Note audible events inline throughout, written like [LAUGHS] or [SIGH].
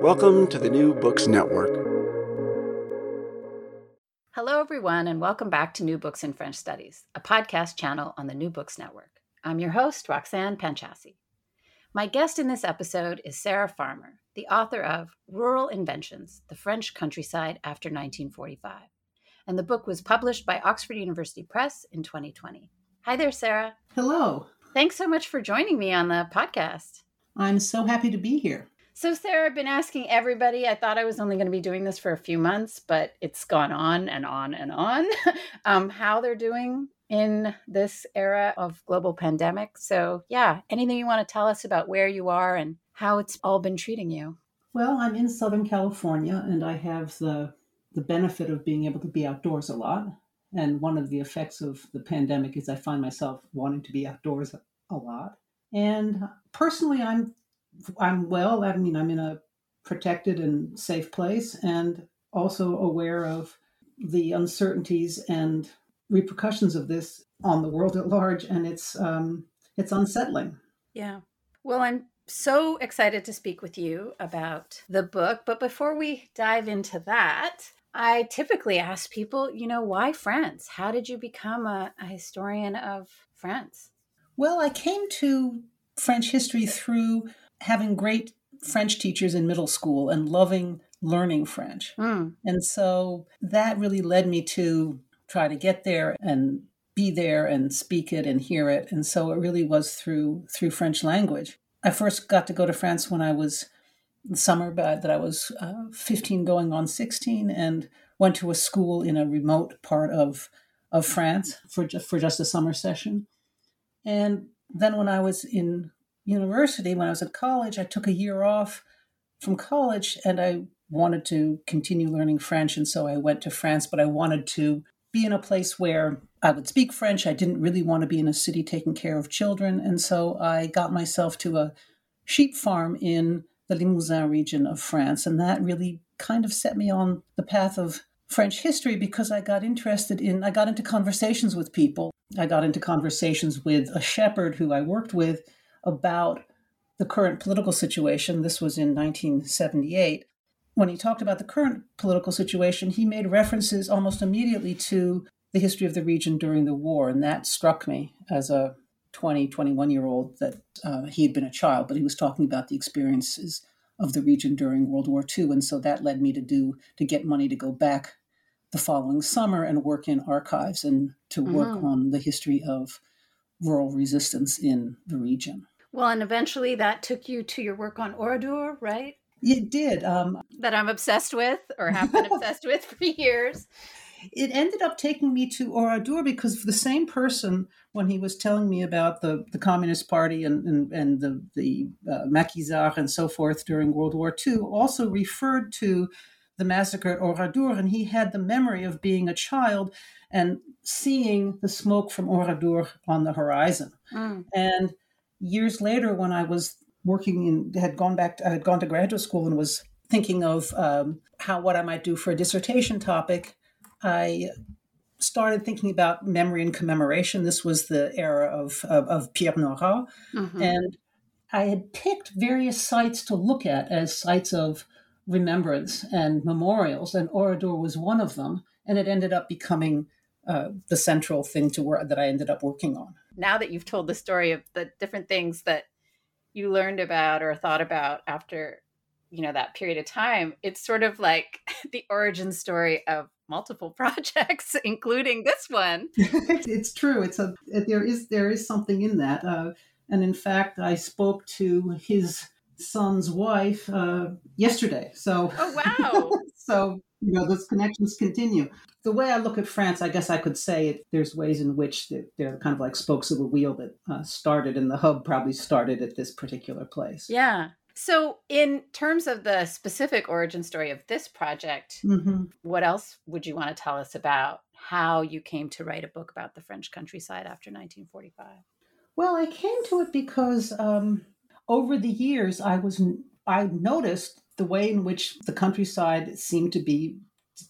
Welcome to the New Books Network. Hello, everyone, and welcome back to New Books in French Studies, a podcast channel on the New Books Network. I'm your host, Roxanne Panchasi. My guest in this episode is Sarah Farmer, the author of Rural Inventions The French Countryside After 1945. And the book was published by Oxford University Press in 2020. Hi there, Sarah. Hello. Thanks so much for joining me on the podcast. I'm so happy to be here. So, Sarah, I've been asking everybody. I thought I was only going to be doing this for a few months, but it's gone on and on and on. [LAUGHS] um, how they're doing in this era of global pandemic. So, yeah, anything you want to tell us about where you are and how it's all been treating you? Well, I'm in Southern California and I have the the benefit of being able to be outdoors a lot. And one of the effects of the pandemic is I find myself wanting to be outdoors a lot. And personally, I'm I'm well. I mean, I'm in a protected and safe place, and also aware of the uncertainties and repercussions of this on the world at large, and it's um, it's unsettling. Yeah. Well, I'm so excited to speak with you about the book, but before we dive into that, I typically ask people, you know, why France? How did you become a, a historian of France? Well, I came to French history through having great French teachers in middle school and loving learning French. Mm. And so that really led me to try to get there and be there and speak it and hear it. And so it really was through through French language. I first got to go to France when I was summer but that I was uh, 15 going on 16 and went to a school in a remote part of of France for just, for just a summer session. And then when I was in university, when I was at college, I took a year off from college and I wanted to continue learning French. And so I went to France, but I wanted to be in a place where I would speak French. I didn't really want to be in a city taking care of children. And so I got myself to a sheep farm in the Limousin region of France. And that really kind of set me on the path of French history because I got interested in, I got into conversations with people. I got into conversations with a shepherd who I worked with about the current political situation. This was in 1978. When he talked about the current political situation, he made references almost immediately to the history of the region during the war. And that struck me as a 20, 21 year old that uh, he had been a child, but he was talking about the experiences of the region during World War II. And so that led me to do, to get money to go back the following summer and work in archives and to work mm-hmm. on the history of rural resistance in the region. Well, and eventually that took you to your work on Oradour, right? It did. Um, that I'm obsessed with or have been [LAUGHS] obsessed with for years. It ended up taking me to Oradour because the same person, when he was telling me about the, the Communist Party and, and, and the, the uh, maquisards and so forth during World War II, also referred to the massacre at Oradour. And he had the memory of being a child and seeing the smoke from Oradour on the horizon. Mm. And years later, when I was working in, had gone back, to, I had gone to graduate school and was thinking of um, how what I might do for a dissertation topic, I started thinking about memory and commemoration. This was the era of of, of Pierre Nora, mm-hmm. and I had picked various sites to look at as sites of remembrance and memorials, and Oradour was one of them. And it ended up becoming uh, the central thing to work that I ended up working on. Now that you've told the story of the different things that you learned about or thought about after you know that period of time it's sort of like [LAUGHS] the origin story of multiple [LAUGHS] projects including this one [LAUGHS] it's true it's a there is there is something in that uh, and in fact i spoke to his son's wife uh, yesterday. So oh wow. [LAUGHS] so you know those connections continue. The way i look at france i guess i could say it, there's ways in which they're kind of like spokes of a wheel that uh, started and the hub probably started at this particular place. Yeah. So, in terms of the specific origin story of this project, mm-hmm. what else would you want to tell us about how you came to write a book about the French countryside after 1945? Well, I came to it because um, over the years, I was I noticed the way in which the countryside seemed to be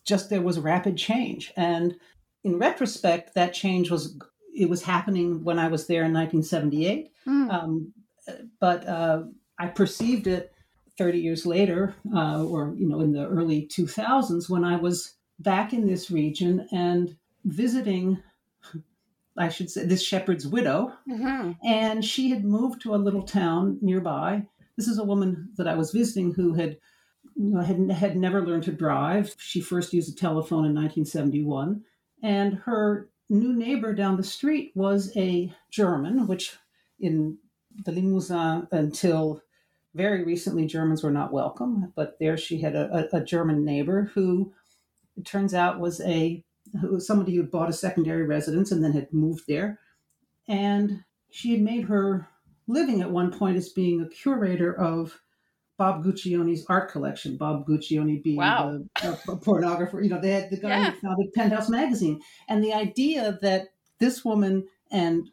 just there was rapid change, and in retrospect, that change was it was happening when I was there in 1978. Mm. Um, but uh, I perceived it 30 years later, uh, or you know, in the early 2000s, when I was back in this region and visiting. I should say this shepherd's widow, mm-hmm. and she had moved to a little town nearby. This is a woman that I was visiting who had you know, had, had never learned to drive. She first used a telephone in 1971, and her new neighbor down the street was a German, which in the Limousin until very recently, Germans were not welcome, but there she had a, a, a German neighbor who, it turns out, was a who was somebody who bought a secondary residence and then had moved there, and she had made her living at one point as being a curator of Bob Guccione's art collection. Bob Guccione being wow. a, a, pornographer. You know, they had the guy yeah. who founded Penthouse magazine, and the idea that this woman and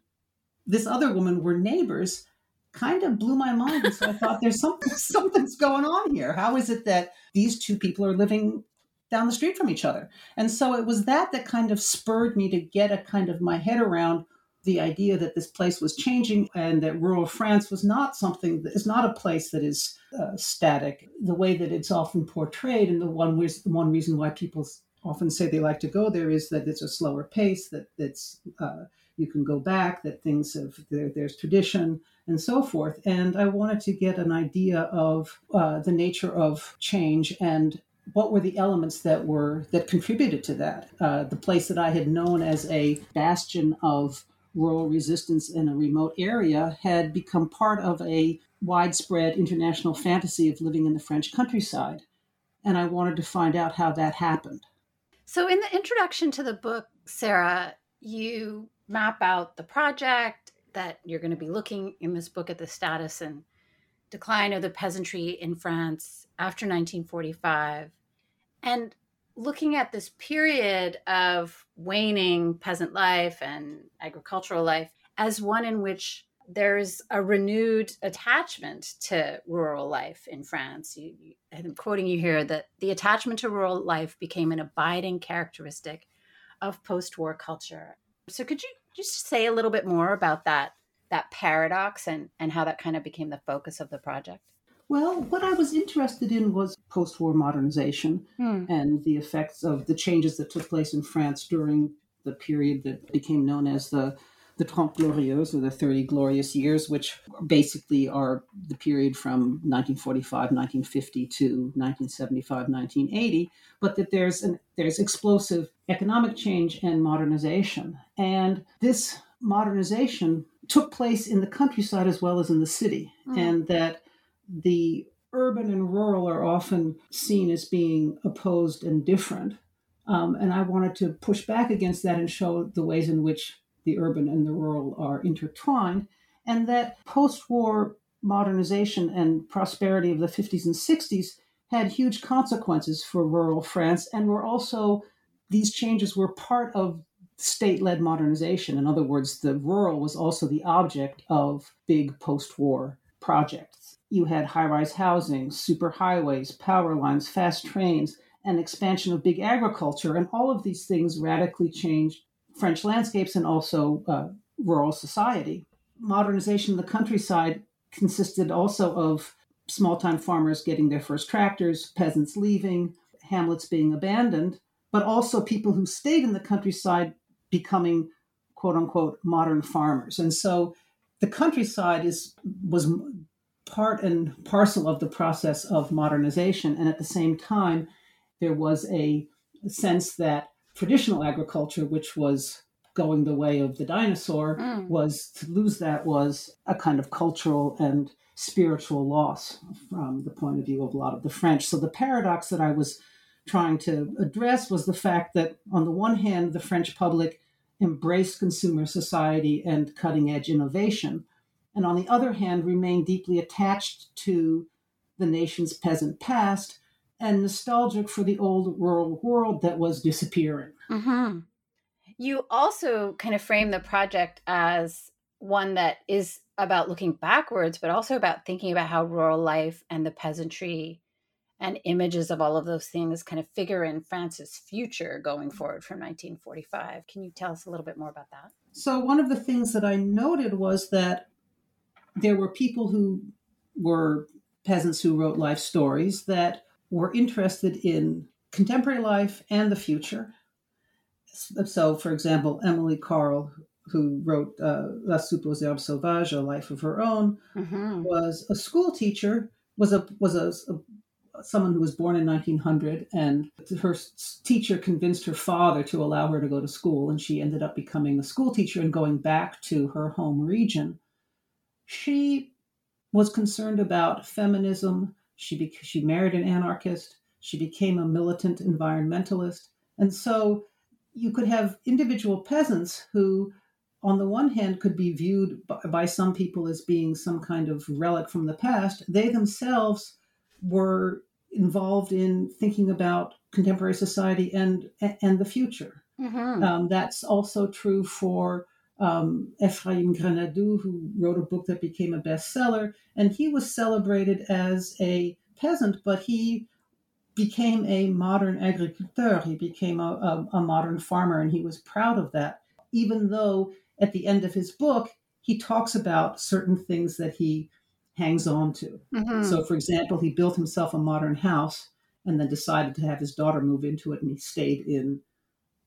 this other woman were neighbors kind of blew my mind. And so I thought, there's something, [LAUGHS] something's going on here. How is it that these two people are living down the street from each other? And so it was that that kind of spurred me to get a kind of my head around the idea that this place was changing and that rural France was not something that is not a place that is uh, static. The way that it's often portrayed, and the one, one reason why people often say they like to go there is that it's a slower pace, that it's uh, you can go back, that things have there, there's tradition, and so forth. And I wanted to get an idea of uh, the nature of change and what were the elements that were that contributed to that. Uh, the place that I had known as a bastion of rural resistance in a remote area had become part of a widespread international fantasy of living in the French countryside. And I wanted to find out how that happened. So, in the introduction to the book, Sarah, you map out the project that you're going to be looking in this book at the status and decline of the peasantry in France after 1945 and looking at this period of waning peasant life and agricultural life as one in which there's a renewed attachment to rural life in France. You, you, I'm quoting you here that the attachment to rural life became an abiding characteristic of post war culture. So, could you just say a little bit more about that that paradox and and how that kind of became the focus of the project? Well, what I was interested in was post war modernization hmm. and the effects of the changes that took place in France during the period that became known as the the Trente Glorieuses, or the 30 Glorious Years, which basically are the period from 1945, 1950 to 1975, 1980, but that there's an, there's explosive economic change and modernization. And this modernization took place in the countryside as well as in the city, mm. and that the urban and rural are often seen as being opposed and different. Um, and I wanted to push back against that and show the ways in which the urban and the rural are intertwined, and that post war modernization and prosperity of the 50s and 60s had huge consequences for rural France and were also, these changes were part of state led modernization. In other words, the rural was also the object of big post war projects. You had high rise housing, superhighways, power lines, fast trains, and expansion of big agriculture. And all of these things radically changed French landscapes and also uh, rural society. Modernization of the countryside consisted also of small time farmers getting their first tractors, peasants leaving, hamlets being abandoned, but also people who stayed in the countryside becoming quote unquote modern farmers. And so the countryside is was part and parcel of the process of modernization. And at the same time, there was a sense that traditional agriculture, which was going the way of the dinosaur, mm. was to lose that was a kind of cultural and spiritual loss from the point of view of a lot of the French. So the paradox that I was trying to address was the fact that, on the one hand, the French public embraced consumer society and cutting edge innovation, and on the other hand, remain deeply attached to the nation's peasant past and nostalgic for the old rural world that was disappearing. Mm-hmm. You also kind of frame the project as one that is about looking backwards, but also about thinking about how rural life and the peasantry and images of all of those things kind of figure in France's future going forward from 1945. Can you tell us a little bit more about that? So, one of the things that I noted was that there were people who were peasants who wrote life stories that were interested in contemporary life and the future. So, for example, Émilie Carles, who wrote uh, La Herbes Sauvages, A Life of Her Own, mm-hmm. was a school teacher, was a was a, a someone who was born in 1900, and her teacher convinced her father to allow her to go to school, and she ended up becoming a school teacher and going back to her home region. She was concerned about feminism. She be- she married an anarchist. She became a militant environmentalist, and so you could have individual peasants who on the one hand could be viewed by, by some people as being some kind of relic from the past they themselves were involved in thinking about contemporary society and and the future. Mm-hmm. Um, that's also true for um, Ephraim Grenadou, who wrote a book that became a bestseller, and he was celebrated as a peasant, but he became a modern agriculteur. He became a, a, a modern farmer, and he was proud of that. Even though at the end of his book, he talks about certain things that he hangs on to. Mm-hmm. So, for example, he built himself a modern house and then decided to have his daughter move into it, and he stayed in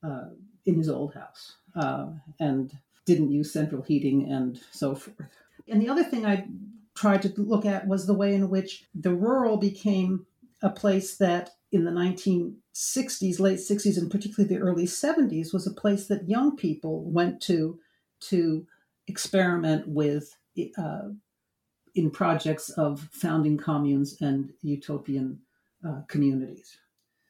uh, in his old house uh, and didn't use central heating and so forth. And the other thing I tried to look at was the way in which the rural became a place that in the 1960s, late 60s, and particularly the early 70s, was a place that young people went to to experiment with uh, in projects of founding communes and utopian uh, communities.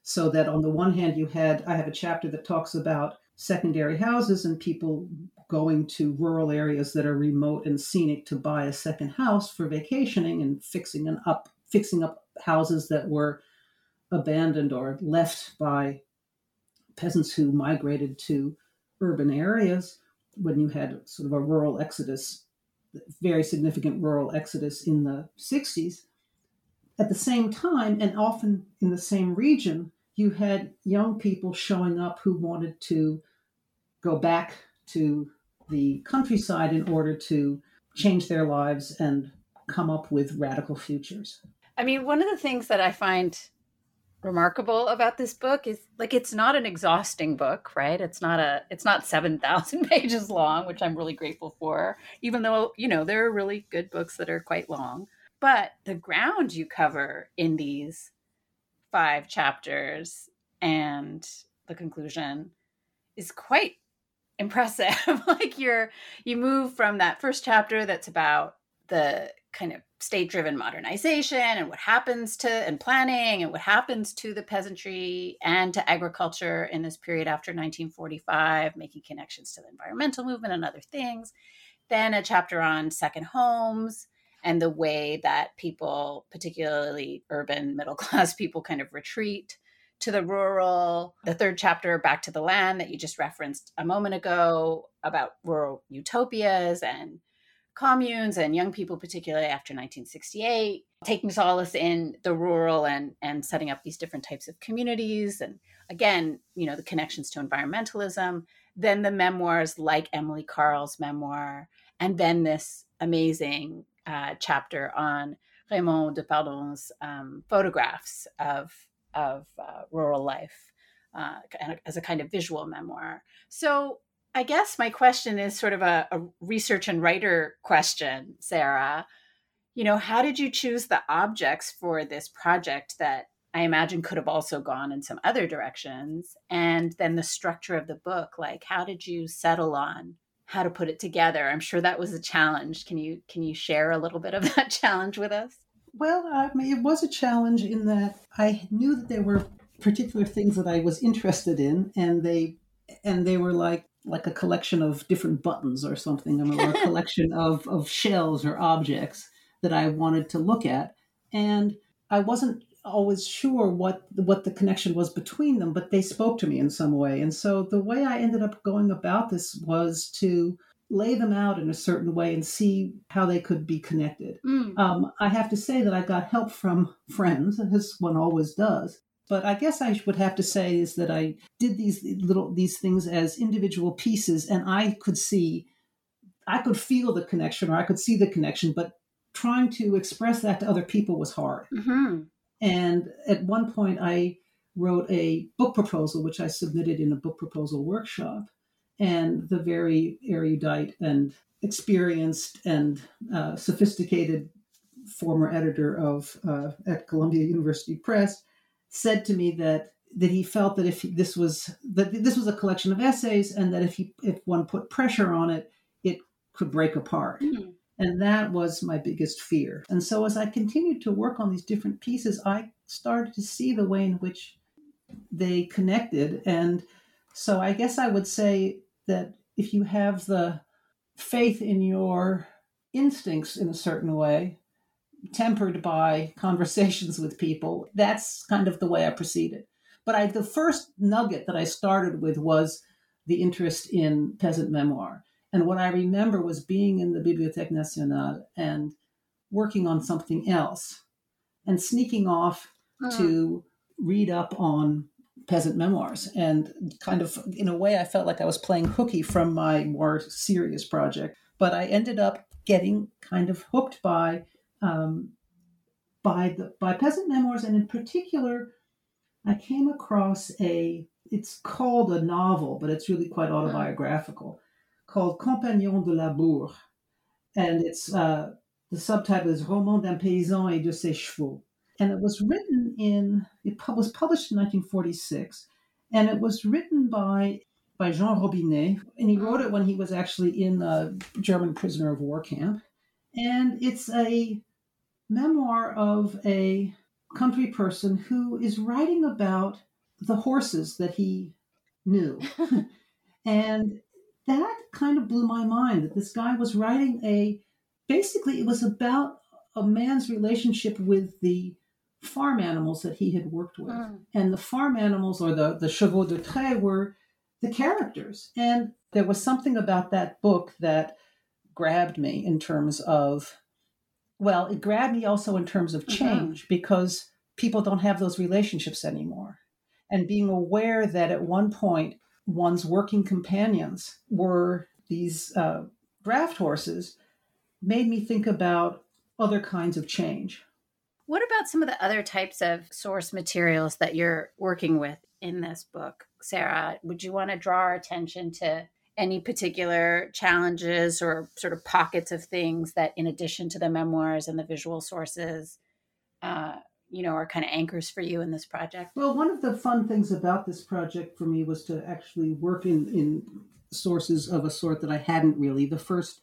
So that on the one hand, you had, I have a chapter that talks about secondary houses and people going to rural areas that are remote and scenic to buy a second house for vacationing and fixing an up fixing up houses that were abandoned or left by peasants who migrated to urban areas when you had sort of a rural exodus very significant rural exodus in the 60s. At the same time, and often in the same region, you had young people showing up who wanted to go back to the countryside in order to change their lives and come up with radical futures. I mean, one of the things that I find remarkable about this book is like it's not an exhausting book right it's not a it's not 7000 [LAUGHS] pages long which i'm really grateful for even though you know there are really good books that are quite long but the ground you cover in these five chapters and the conclusion is quite impressive. [LAUGHS] Like you're you move from that first chapter that's about the kind of state driven modernization and what happens to and planning and what happens to the peasantry and to agriculture in this period after 1945 making connections to the environmental movement and other things then a chapter on second homes and the way that people particularly urban middle class [LAUGHS] people kind of retreat to the rural the third chapter back to the land that you just referenced a moment ago about rural utopias and communes and young people, particularly after 1968, taking solace in the rural and, and setting up these different types of communities. And again, you know, the connections to environmentalism. Then the memoirs like Émilie Carles's memoir, and then this amazing uh, chapter on Raymond Depardon's um, photographs of, of uh, rural life uh, as a kind of visual memoir. So I guess my question is sort of a, a research and writer question, Sarah. you know, how did you choose the objects for this project that I imagine could have also gone in some other directions? And then the structure of the book, like how did you settle on how to put it together? I'm sure that was a challenge. Can you can you share a little bit of [LAUGHS] that challenge with us? Well, I mean, it was a challenge in that I knew that there were particular things that I was interested in, and they and they were like like a collection of different buttons or something, or a [LAUGHS] collection of of shells or objects that I wanted to look at, and I wasn't always sure what what the connection was between them, but they spoke to me in some way, and so the way I ended up going about this was to lay them out in a certain way and see how they could be connected. Mm. Um, I have to say that I got help from friends, as one always does. But I guess I would have to say is that I did these little these things as individual pieces, and I could see, I could feel the connection, or I could see the connection, but trying to express that to other people was hard. Mm-hmm. And at one point, I wrote a book proposal, which I submitted in a book proposal workshop. And the very erudite and experienced and uh, sophisticated former editor of uh, at Columbia University Press said to me that that he felt that if this was that this was a collection of essays and that if he if one put pressure on it, it could break apart. Mm-hmm. And that was my biggest fear. And so as I continued to work on these different pieces, I started to see the way in which they connected. And so I guess I would say that if you have the faith in your instincts in a certain way, tempered by [LAUGHS] conversations with people, that's kind of the way I proceeded. But I, the first nugget that I started with was the interest in peasant memoir. And what I remember was being in the Bibliothèque Nationale and working on something else and sneaking off uh. to read up on peasant memoirs. And kind of, in a way, I felt like I was playing hooky from my more serious project. But I ended up getting kind of hooked by um, by the by peasant memoirs, and in particular, I came across a. It's called a novel, but it's really quite autobiographical called Compagnon de Labour. And it's uh, the subtitle is Roman d'un paysan et de ses chevaux. And it was written in, it was published in 1946, and it was written by by Jean Robinet, and he wrote it when he was actually in a German prisoner of war camp. And it's a memoir of a country person who is writing about the horses that he knew. [LAUGHS] and that kind of blew my mind that this guy was writing a basically it was about a man's relationship with the farm animals that he had worked with mm. and the farm animals or the the chevaux de trait were the characters and there was something about that book that grabbed me in terms of well it grabbed me also in terms of mm-hmm. change mm-hmm. because people don't have those relationships anymore and being aware that at one point one's working companions were these uh, draft horses made me think about other kinds of change. What about some of the other types of source materials that you're working with in this book, Sarah? Would you want to draw our attention to any particular challenges or sort of pockets of things that, in addition to the memoirs and the visual sources, uh, you know are kind of anchors for you in this project well one of the fun things about this project for me was to actually work in in sources of a sort that i hadn't really the first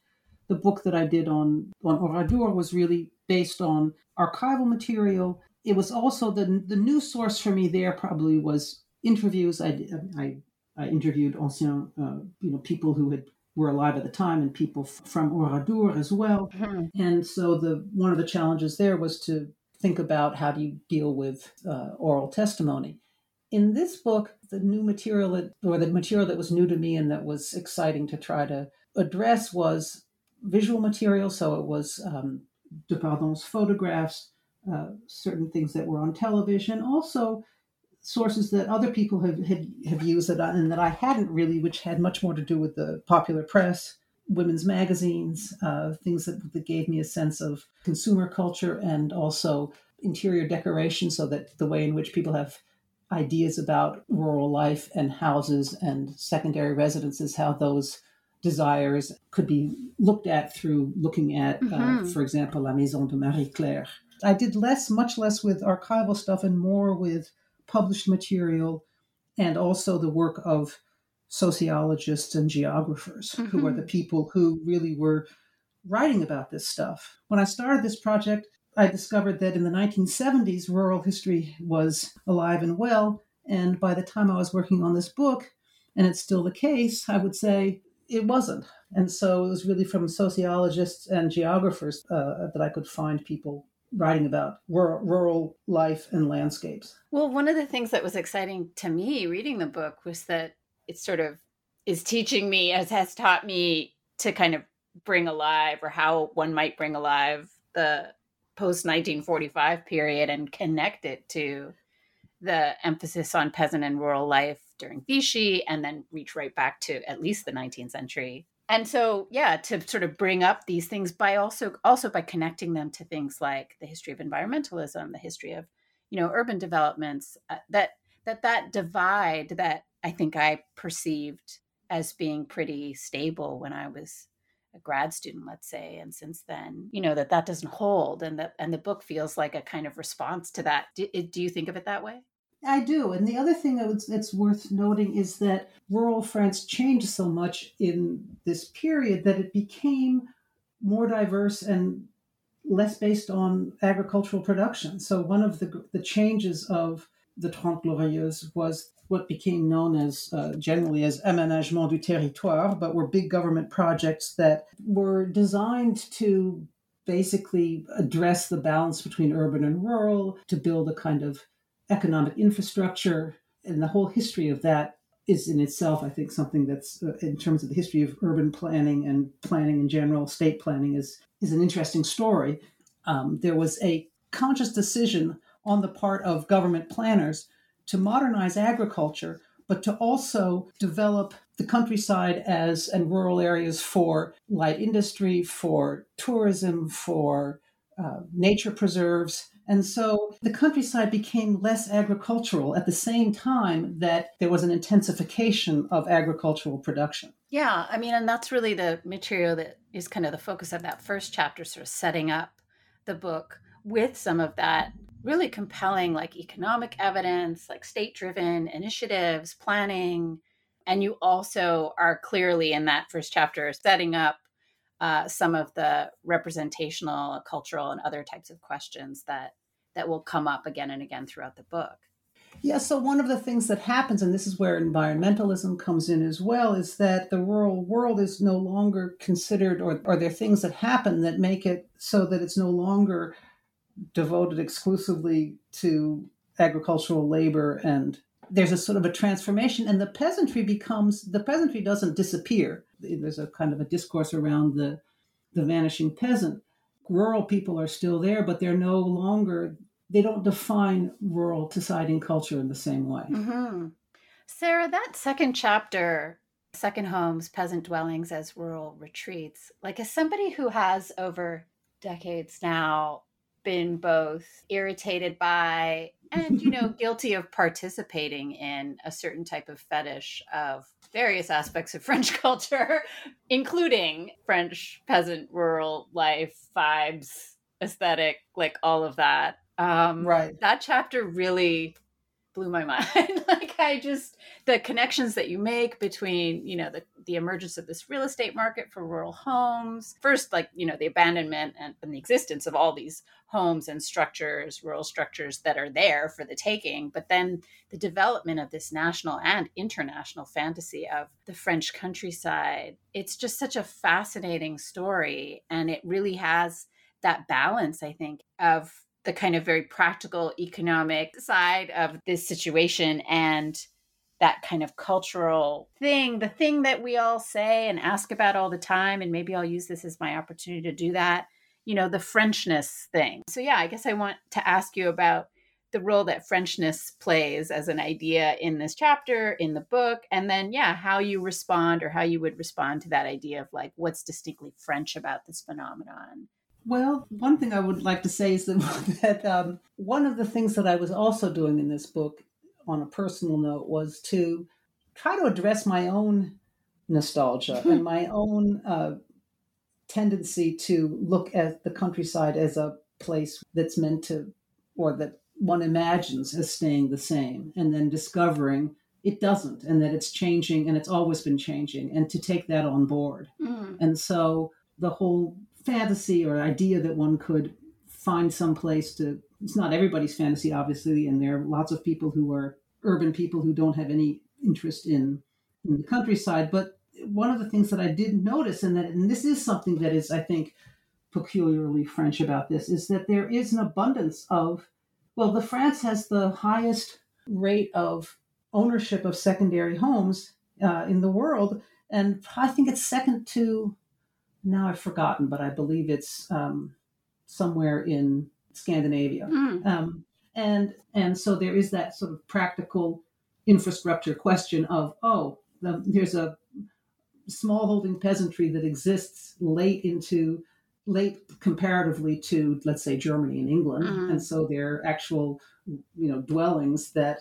the book that i did on on oradour was really based on archival material it was also the the new source for me there probably was interviews i i, I interviewed ancien uh, you know people who had were alive at the time and people from oradour as well mm-hmm. and so the one of the challenges there was to think about how do you deal with uh, oral testimony. In this book, the new material that, or the material that was new to me and that was exciting to try to address was visual material. So it was um, Depardon's photographs, uh, certain things that were on television, also sources that other people have, have, have used that I, and that I hadn't really, which had much more to do with the popular press women's magazines, uh, things that, that gave me a sense of consumer culture and also interior decoration, so that the way in which people have ideas about rural life and houses and secondary residences, how those desires could be looked at through looking at, uh, mm-hmm. uh, for example, La Maison de Marie Claire. I did less, much less with archival stuff and more with published material and also the work of sociologists and geographers mm-hmm. who are the people who really were writing about this stuff. When I started this project, I discovered that in the 1970s, rural history was alive and well. And by the time I was working on this book, and it's still the case, I would say it wasn't. And so it was really from sociologists and geographers uh, that I could find people writing about rural, rural life and landscapes. Well, one of the things that was exciting to me reading the book was that it sort of is teaching me, as has taught me, to kind of bring alive or how one might bring alive the post 1945 period and connect it to the emphasis on peasant and rural life during Vichy and then reach right back to at least the 19th century. And so, yeah, to sort of bring up these things by also also by connecting them to things like the history of environmentalism, the history of, you know, urban developments, uh, that that that divide that I think I perceived as being pretty stable when I was a grad student let's say and since then you know that that doesn't hold and that and the book feels like a kind of response to that do, do you think of it that way I do. And the other thing that's worth noting is that rural France changed so much in this period that it became more diverse and less based on agricultural production. So one of the, the changes of the Trente Glorieuses was what became known as uh, generally as aménagement du territoire, but were big government projects that were designed to basically address the balance between urban and rural, to build a kind of economic infrastructure, and the whole history of that is in itself, I think, something that's uh, in terms of the history of urban planning and planning in general, state planning is is an interesting story. Um, there was a conscious decision on the part of government planners to modernize agriculture, but to also develop the countryside as and rural areas for light industry, for tourism, for uh, nature preserves, and so the countryside became less agricultural at the same time that there was an intensification of agricultural production. Yeah, I mean, and that's really the material that is kind of the focus of that first chapter, sort of setting up the book with some of that really compelling, like economic evidence, like state driven initiatives, planning. And you also are clearly in that first chapter setting up uh, some of the representational, cultural, and other types of questions that that will come up again and again throughout the book. Yeah, so one of the things that happens, and this is where environmentalism comes in as well, is that the rural world is no longer considered, or are there things that happen that make it so that it's no longer devoted exclusively to agricultural labor and there's a sort of a transformation and the peasantry becomes the peasantry doesn't disappear there's a kind of a discourse around the the vanishing peasant rural people are still there but they're no longer they don't define rural society and culture in the same way mm-hmm. sarah that second chapter second homes peasant dwellings as rural retreats like as somebody who has over decades now been both irritated by and you know [LAUGHS] guilty of participating in a certain type of fetish of various aspects of french [LAUGHS] culture including french peasant rural life vibes aesthetic like all of that um right. that chapter really blew my [LAUGHS] mind. Like i just the connections that you make between you know the the emergence of this real estate market for rural homes first like you know the abandonment and, and the existence of all these homes and structures rural structures that are there for the taking but then the development of this national and international fantasy of the french countryside. It's just such a fascinating story and it really has that balance i think of the kind of very practical economic side of this situation and that kind of cultural thing, the thing that we all say and ask about all the time. And maybe I'll use this as my opportunity to do that, you know, the Frenchness thing. So, yeah, I guess I want to ask you about the role that Frenchness plays as an idea in this chapter, in the book, and then, yeah, how you respond or how you would respond to that idea of like what's distinctly French about this phenomenon. Well, one thing I would like to say is that, [LAUGHS] that um, one of the things that I was also doing in this book, on a personal note, was to try to address my own nostalgia and my own uh, tendency to look at the countryside as a place that's meant to, or that one imagines as staying the same, and then discovering it doesn't, and that it's changing, and it's always been changing, and to take that on board. Mm. And so the whole fantasy or idea that one could find some place to, it's not everybody's fantasy, obviously, and there are lots of people who are urban people who don't have any interest in, in the countryside, but one of the things that I did notice, and that and this is something that is, I think, peculiarly French about this, is that there is an abundance of, well, the France has the highest rate of ownership of secondary homes uh, in the world, and I think it's second to, now I've forgotten, but I believe it's um, somewhere in Scandinavia. Mm. Um, and and so there is that sort of practical infrastructure question of oh the, there's a smallholding peasantry that exists late into late comparatively to let's say Germany and England, mm-hmm. and so they're actual you know dwellings that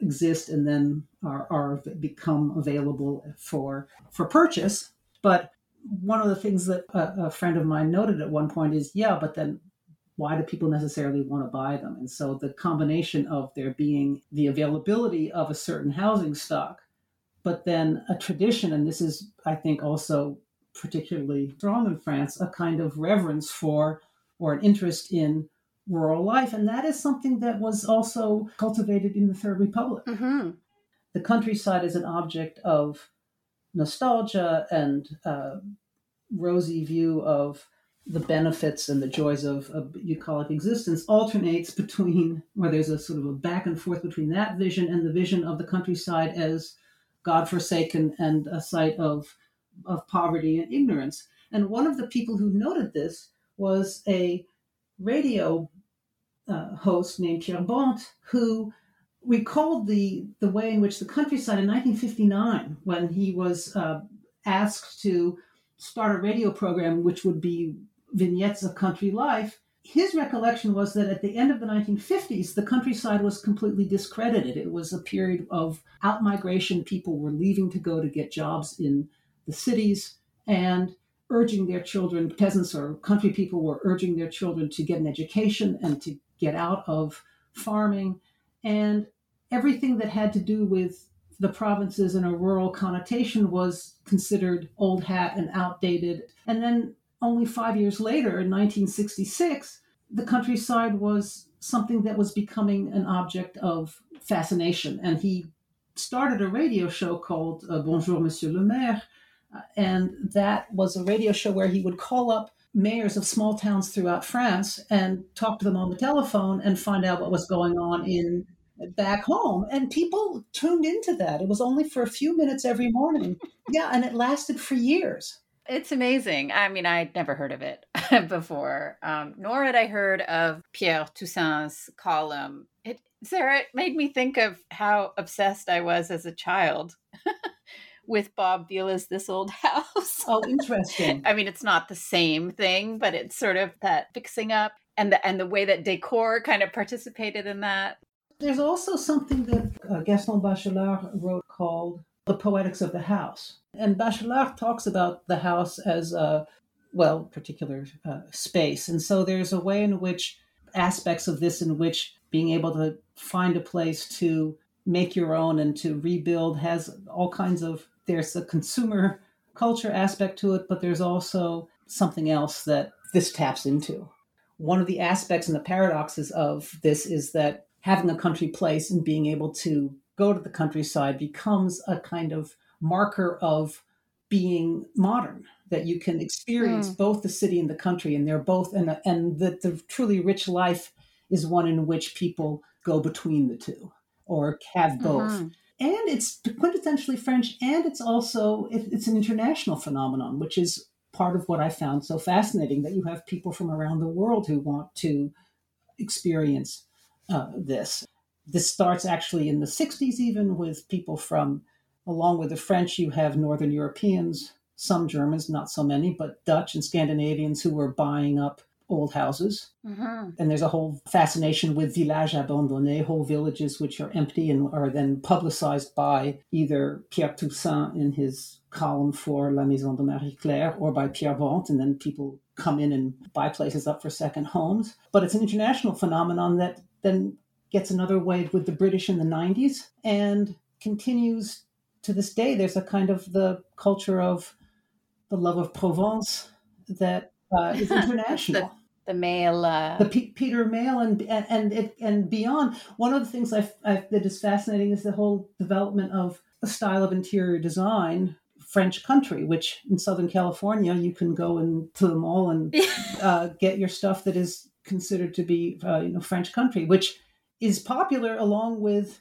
exist and then are, are become available for for purchase. But one of the things that a, a friend of mine noted at one point is, yeah, but then why do people necessarily want to buy them? And so the combination of there being the availability of a certain housing stock but then a tradition, and this is, I think, also particularly strong in France, a kind of reverence for or an interest in rural life. And that is something that was also cultivated in the Third Republic. Mm-hmm. The countryside is an object of nostalgia and uh, rosy view of the benefits and the joys of a bucolic existence alternates between where there's a sort of a back and forth between that vision and the vision of the countryside as godforsaken and a site of, of poverty and ignorance. And one of the people who noted this was a radio uh, host named Pierre Bonte, who recalled the, the way in which the countryside in 1959, when he was uh, asked to start a radio program which would be vignettes of country life, his recollection was that at the end of the 1950s, the countryside was completely discredited. It was a period of outmigration. People were leaving to go to get jobs in the cities and urging their children, peasants or country people were urging their children to get an education and to get out of farming. And everything that had to do with the provinces in a rural connotation was considered old hat and outdated. And then only five years later, in 1966, the countryside was something that was becoming an object of fascination. And he started a radio show called uh, Bonjour, Monsieur le Maire. Uh, and that was a radio show where he would call up mayors of small towns throughout France and talk to them on the telephone and find out what was going on in back home. And people tuned into that. It was only for a few minutes every morning. [LAUGHS] Yeah, and it lasted for years. It's amazing. I mean, I'd never heard of it [LAUGHS] before, um, nor had I heard of Pierre Toussaint's column. It, Sarah, it made me think of how obsessed I was as a child [LAUGHS] with Bob Vila's This Old [LAUGHS] House. Oh, interesting. [LAUGHS] I mean, it's not the same thing, but it's sort of that fixing up and the and the way that decor kind of participated in that. There's also something that uh, Gaston Bachelard wrote called The Poetics of the House and Bachelard talks about the house as a, well, particular uh, space. And so there's a way in which aspects of this, in which being able to find a place to make your own and to rebuild has all kinds of, there's a consumer culture aspect to it, but there's also something else that this taps into. One of the aspects and the paradoxes of this is that having a country place and being able to go to the countryside becomes a kind of marker of being modern that you can experience mm. both the city and the country and they're both and and that the truly rich life is one in which people go between the two or have both mm-hmm. And it's quintessentially french and it's also it, it's an international phenomenon which is part of what i found so fascinating that you have people from around the world who want to experience uh, this. This starts actually in the 60s even with people from Along with the French, you have Northern Europeans, some Germans, not so many, but Dutch and Scandinavians who were buying up old houses. Mm-hmm. And there's a whole fascination with villages abandonnés, whole villages which are empty and are then publicized by either Pierre Toussaint in his column for La Maison de Marie Claire or by Pierre Bonte, and then people come in and buy places up for second homes. But it's an international phenomenon that then gets another wave with the British in the 90s and continues to this day. There's a kind of the culture of the love of Provence that uh, is [LAUGHS] international. The, Mayle, uh... the P- Peter Mayle, and and and, it, and beyond. One of the things I, I, that is fascinating is the whole development of a style of interior design French country, which in Southern California you can go into the mall and [LAUGHS] uh, get your stuff that is considered to be uh, you know French country, which is popular along with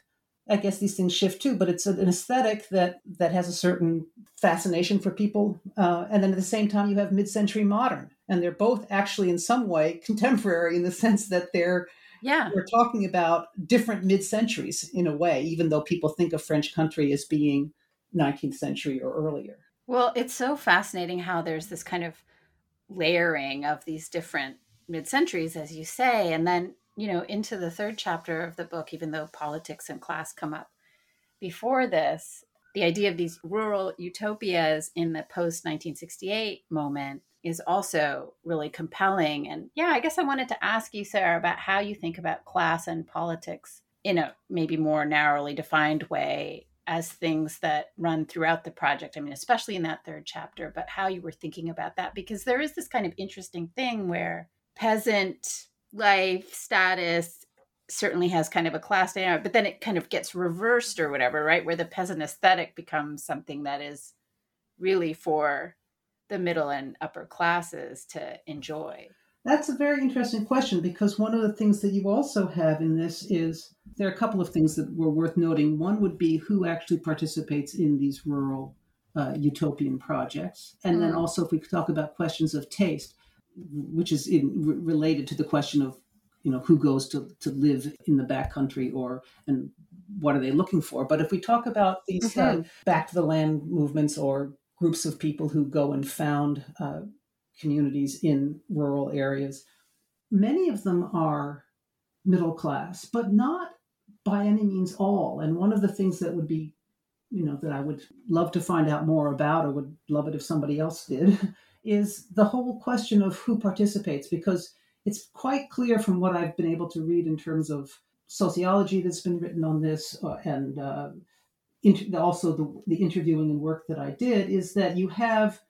I guess these things shift too, but it's an aesthetic that that has a certain fascination for people. Uh, and then at the same time, you have mid-century modern, and they're both actually in some way contemporary in the sense that they're yeah we're talking about different mid-centuries in a way, even though people think of French country as being 19th century or earlier. Well, it's so fascinating how there's this kind of layering of these different mid centuries, as you say, and then you know, into the third chapter of the book, even though politics and class come up before this, the idea of these rural utopias in the post 1968 moment is also really compelling. And yeah, I guess I wanted to ask you, Sarah, about how you think about class and politics in a maybe more narrowly defined way as things that run throughout the project. I mean, especially in that third chapter, but how you were thinking about that, because there is this kind of interesting thing where peasant life status certainly has kind of a class dynamic, but then it kind of gets reversed or whatever, right? Where the peasant aesthetic becomes something that is really for the middle and upper classes to enjoy. That's a very interesting question because one of the things that you also have in this is there are a couple of things that were worth noting. One would be who actually participates in these rural uh, utopian projects. And mm. then also, if we talk about questions of taste, which is in, related to the question of you know who goes to, to live in the backcountry or and what are they looking for but if we talk about these uh, mm-hmm. uh, back to the land movements or groups of people who go and found uh, communities in rural areas. Many of them are middle class but not by any means all. And one of the things that would be you know that i would love to find out more about or would love it if somebody else did [LAUGHS] is the whole question of who participates, because it's quite clear from what I've been able to read in terms of sociology that's been written on this uh, and uh, inter- also the, the interviewing and work that I did is that you have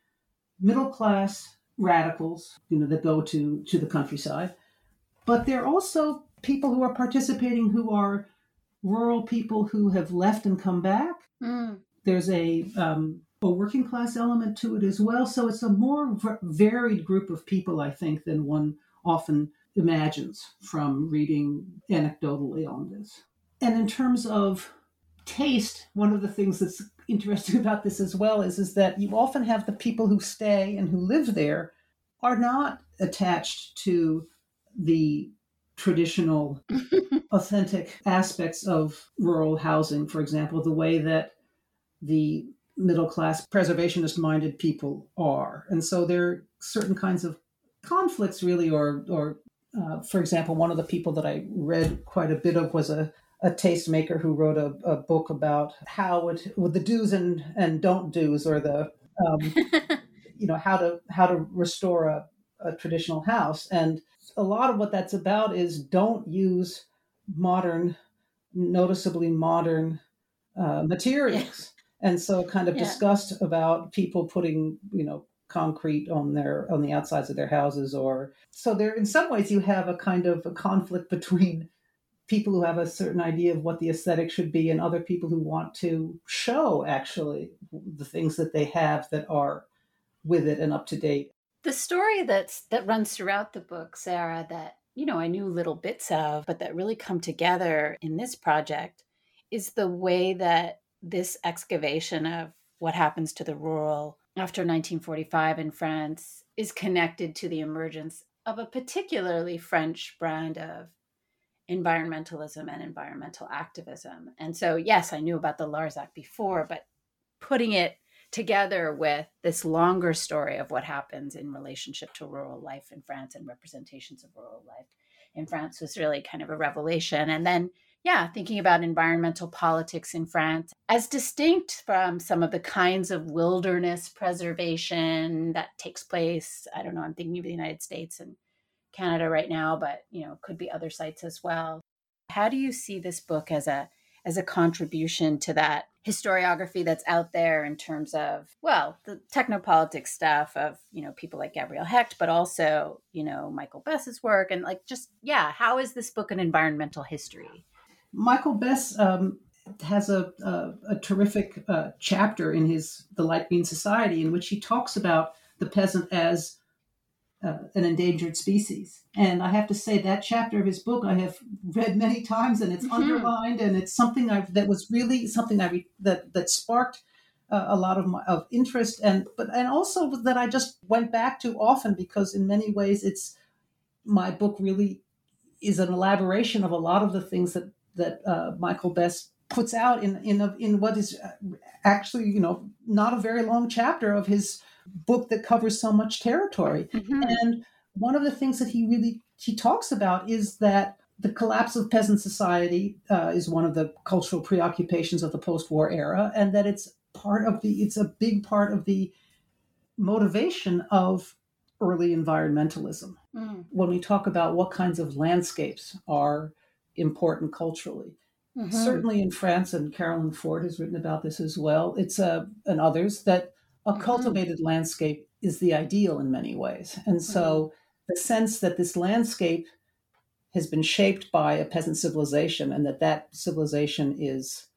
middle class radicals, you know, that go to to the countryside, but there are also people who are participating who are rural people who have left and come back. Mm. There's a um, a working class element to it as well. So it's a more v- varied group of people, I think, than one often imagines from reading anecdotally on this. And in terms of taste, one of the things that's interesting [LAUGHS] about this as well is, is that you often have the people who stay and who live there are not attached to the traditional [LAUGHS] authentic aspects of rural housing for example the way that the middle class preservationist minded people are. And so there are certain kinds of conflicts, really, or, or uh, for example, one of the people that I read quite a bit of was a, a tastemaker who wrote a, a book about how would the do's and, and don't do's or the um, [LAUGHS] you know how to how to restore a, a traditional house. And a lot of what that's about is don't use modern noticeably modern uh, materials. And so kind of yeah. discussed about people putting you know concrete on their on the outsides of their houses or so there in some ways you have a kind of a conflict [LAUGHS] between people who have a certain idea of what the aesthetic should be and other people who want to show actually the things that they have that are with it and up to date. The story that's that runs throughout the book sarah that you know i knew little bits of but that really come together in this project is the way that this excavation of what happens to the rural after 1945 in France is connected to the emergence of a particularly French brand of environmentalism and environmental activism. And so, yes, I knew about the Larzac before, but putting it together with this longer story of what happens in relationship to rural life in France and representations of rural life in France was really kind of a revelation. And then, yeah, thinking about environmental politics in France as distinct from some of the kinds of wilderness preservation that takes place. I don't know, I'm thinking of the United States and Canada right now, but you know, could be other sites as well. How do you see this book as a as a contribution to that historiography that's out there in terms of well the technopolitics stuff of you know people like Gabrielle Hecht but also you know michael bess's work and like just yeah how is this book an environmental history michael bess um, has a, a, a terrific uh, chapter in his the light green society in which he talks about the peasant as uh, an endangered species. And I have to say that chapter of his book I have read many times, and it's mm-hmm. underlined, and it's something I that was really something I re, that that sparked uh, a lot of my of interest, and but and also that I just went back to often because in many ways it's my book really is an elaboration of a lot of the things that that uh, Michael Bess puts out in in in what is uh, actually you know not a very long chapter of his book that covers so much territory. Mm-hmm. And one of the things that he really he talks about is that the collapse of peasant society uh, is one of the cultural preoccupations of the post-war era, and that it's part of the it's a big part of the motivation of early environmentalism. Mm. When we talk about what kinds of landscapes are important culturally, mm-hmm. certainly in France, and Caroline Ford has written about this as well. It's a uh, and others that a mm-hmm. cultivated landscape is the ideal in many ways. And so mm-hmm. the sense that this landscape has been shaped by a peasant civilization and that that civilization is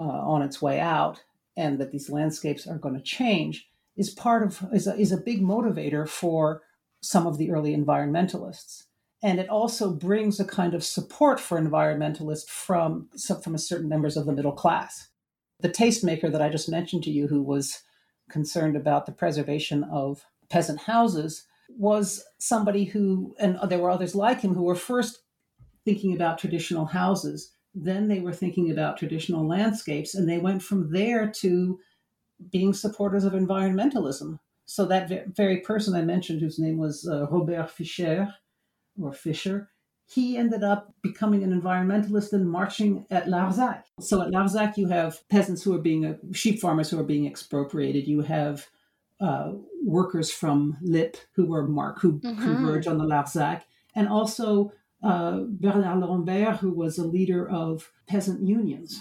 uh, on its way out and that these landscapes are going to change is part of is a, is a big motivator for some of the early environmentalists and it also brings a kind of support for environmentalists from from a certain members of the middle class the tastemaker that i just mentioned to you who was concerned about the preservation of peasant houses was somebody who, and there were others like him, who were first thinking about traditional houses. Then they were thinking about traditional landscapes, and they went from there to being supporters of environmentalism. So that very person I mentioned, whose name was uh, Robert Fischer, or Fisher, he ended up becoming an environmentalist and marching at Larzac. So at Larzac, you have peasants who are being, uh, sheep farmers who are being expropriated. You have uh, workers from Lip who were mark who mm-hmm. converge on the Larzac, and also uh, Bernard Lambert, who was a leader of peasant unions,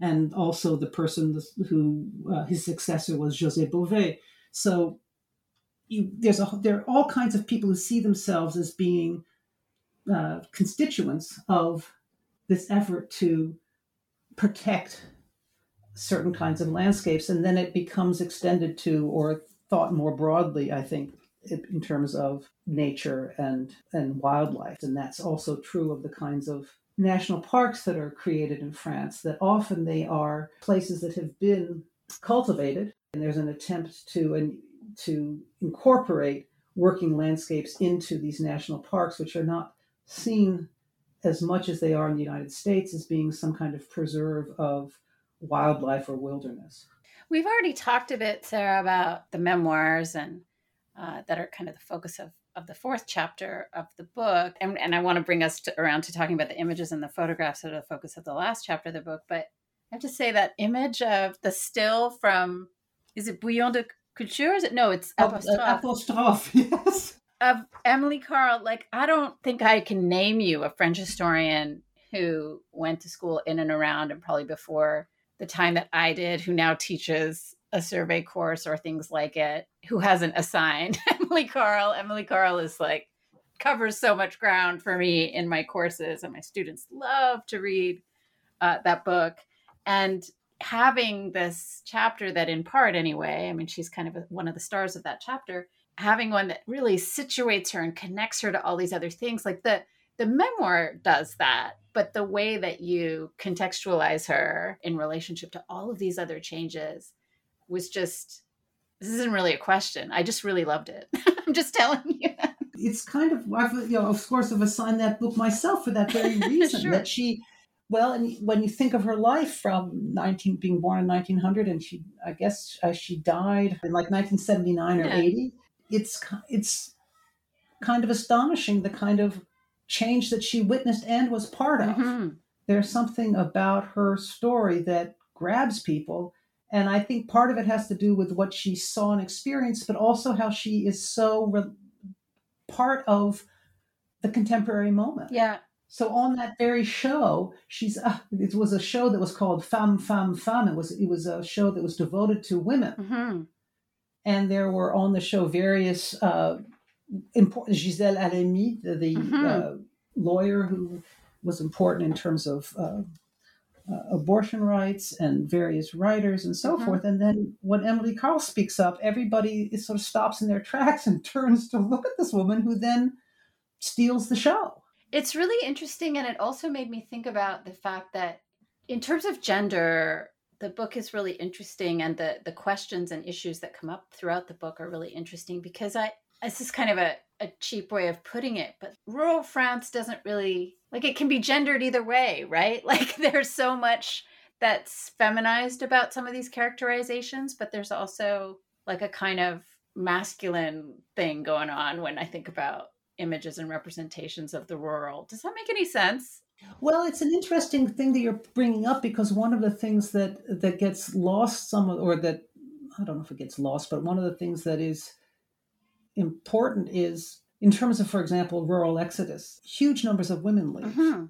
and also the person who uh, his successor was José Bové. So you, there's a there are all kinds of people who see themselves as being uh, constituents of this effort to protect certain kinds of landscapes, and then it becomes extended to or thought more broadly, I think, in terms of nature and and wildlife, and that's also true of the kinds of national parks that are created in France. That often they are places that have been cultivated, and there's an attempt to and to incorporate working landscapes into these national parks, which are not seen as much as they are in the United States as being some kind of preserve of wildlife or wilderness. We've already talked a bit, Sarah, about the memoirs and uh, that are kind of the focus of, of the fourth chapter of the book. And, and I want to bring us to, around to talking about the images and the photographs that are the focus of the last chapter of the book. But I have to say that image of the still from, is it Bouillon de Culture? Is it? No, it's Apostrophe. Apostrophe, [LAUGHS] yes of Émilie Carles, like I don't think I can name you a French historian who went to school in and around and probably before the time that I did, who now teaches a survey course or things like it, who hasn't assigned [LAUGHS] Émilie Carles. Émilie Carles is like covers so much ground for me in my courses, and my students love to read uh, that book. And having this chapter that, in part anyway, I mean, she's kind of one of the stars of that chapter having one that really situates her and connects her to all these other things like the the memoir does that but the way that you contextualize her in relationship to all of these other changes was just this isn't really a question i just really loved it [LAUGHS] i'm just telling you it's kind of I've, you know of course i've assigned that book myself for that very [LAUGHS] reason sure. that she Well, and when you think of her life from 19 being born in 1900 and she I guess uh, she died in like 1979 or yeah. 80, it's it's kind of astonishing the kind of change that she witnessed and was part of. Mm-hmm. There's something about her story that grabs people and I think part of it has to do with what she saw and experienced, but also how she is so re- part of the contemporary moment. Yeah. So on that very show, she's uh, it was a show that was called Femme Femme Femme. It was it was a show that was devoted to women, mm-hmm. And there were on the show various uh, important Gisèle Halimi, the, the mm-hmm. uh, lawyer who was important in terms of uh, uh, abortion rights and various writers and so mm-hmm. forth. And then when Émilie Carles speaks up, everybody sort of stops in their tracks and [LAUGHS] turns to look at this woman who then steals the show. It's really interesting. And it also made me think about the fact that, in terms of gender, the book is really interesting and the the questions and issues that come up throughout the book are really interesting because I this is kind of a, a cheap way of putting it, but rural France doesn't really like it can be gendered either way, right? [LAUGHS] Like there's so much that's feminized about some of these characterizations, but there's also like a kind of masculine thing going on when I think about images and representations of the rural. Does that make any sense? Well, it's an interesting thing that you're bringing up because one of the things that that gets lost some or that I don't know if it gets lost, but one of the things that is important is in terms of, for example, rural exodus, huge numbers of women leave. Mm-hmm.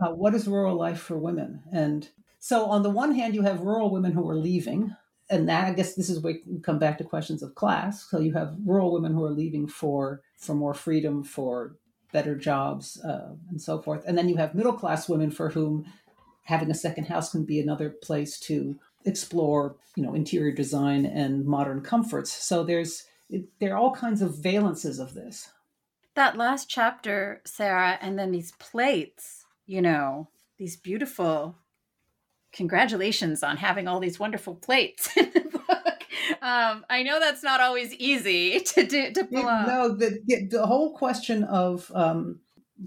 Uh, what is rural life for women? And so, on the one hand, you have rural women who are leaving, and that I guess this is where we come back to questions of class. So you have rural women who are leaving for for more freedom, for better jobs, uh, and so forth. And then you have middle class women for whom having a second house can be another place to explore, you know, interior design and modern comforts. So there's there are all kinds of valences of this. That last chapter, Sarah, and then these plates, you know, these beautiful congratulations on having all these wonderful plates in the book. Um, I know that's not always easy [LAUGHS] to do to pull off. No, the, the whole question of um,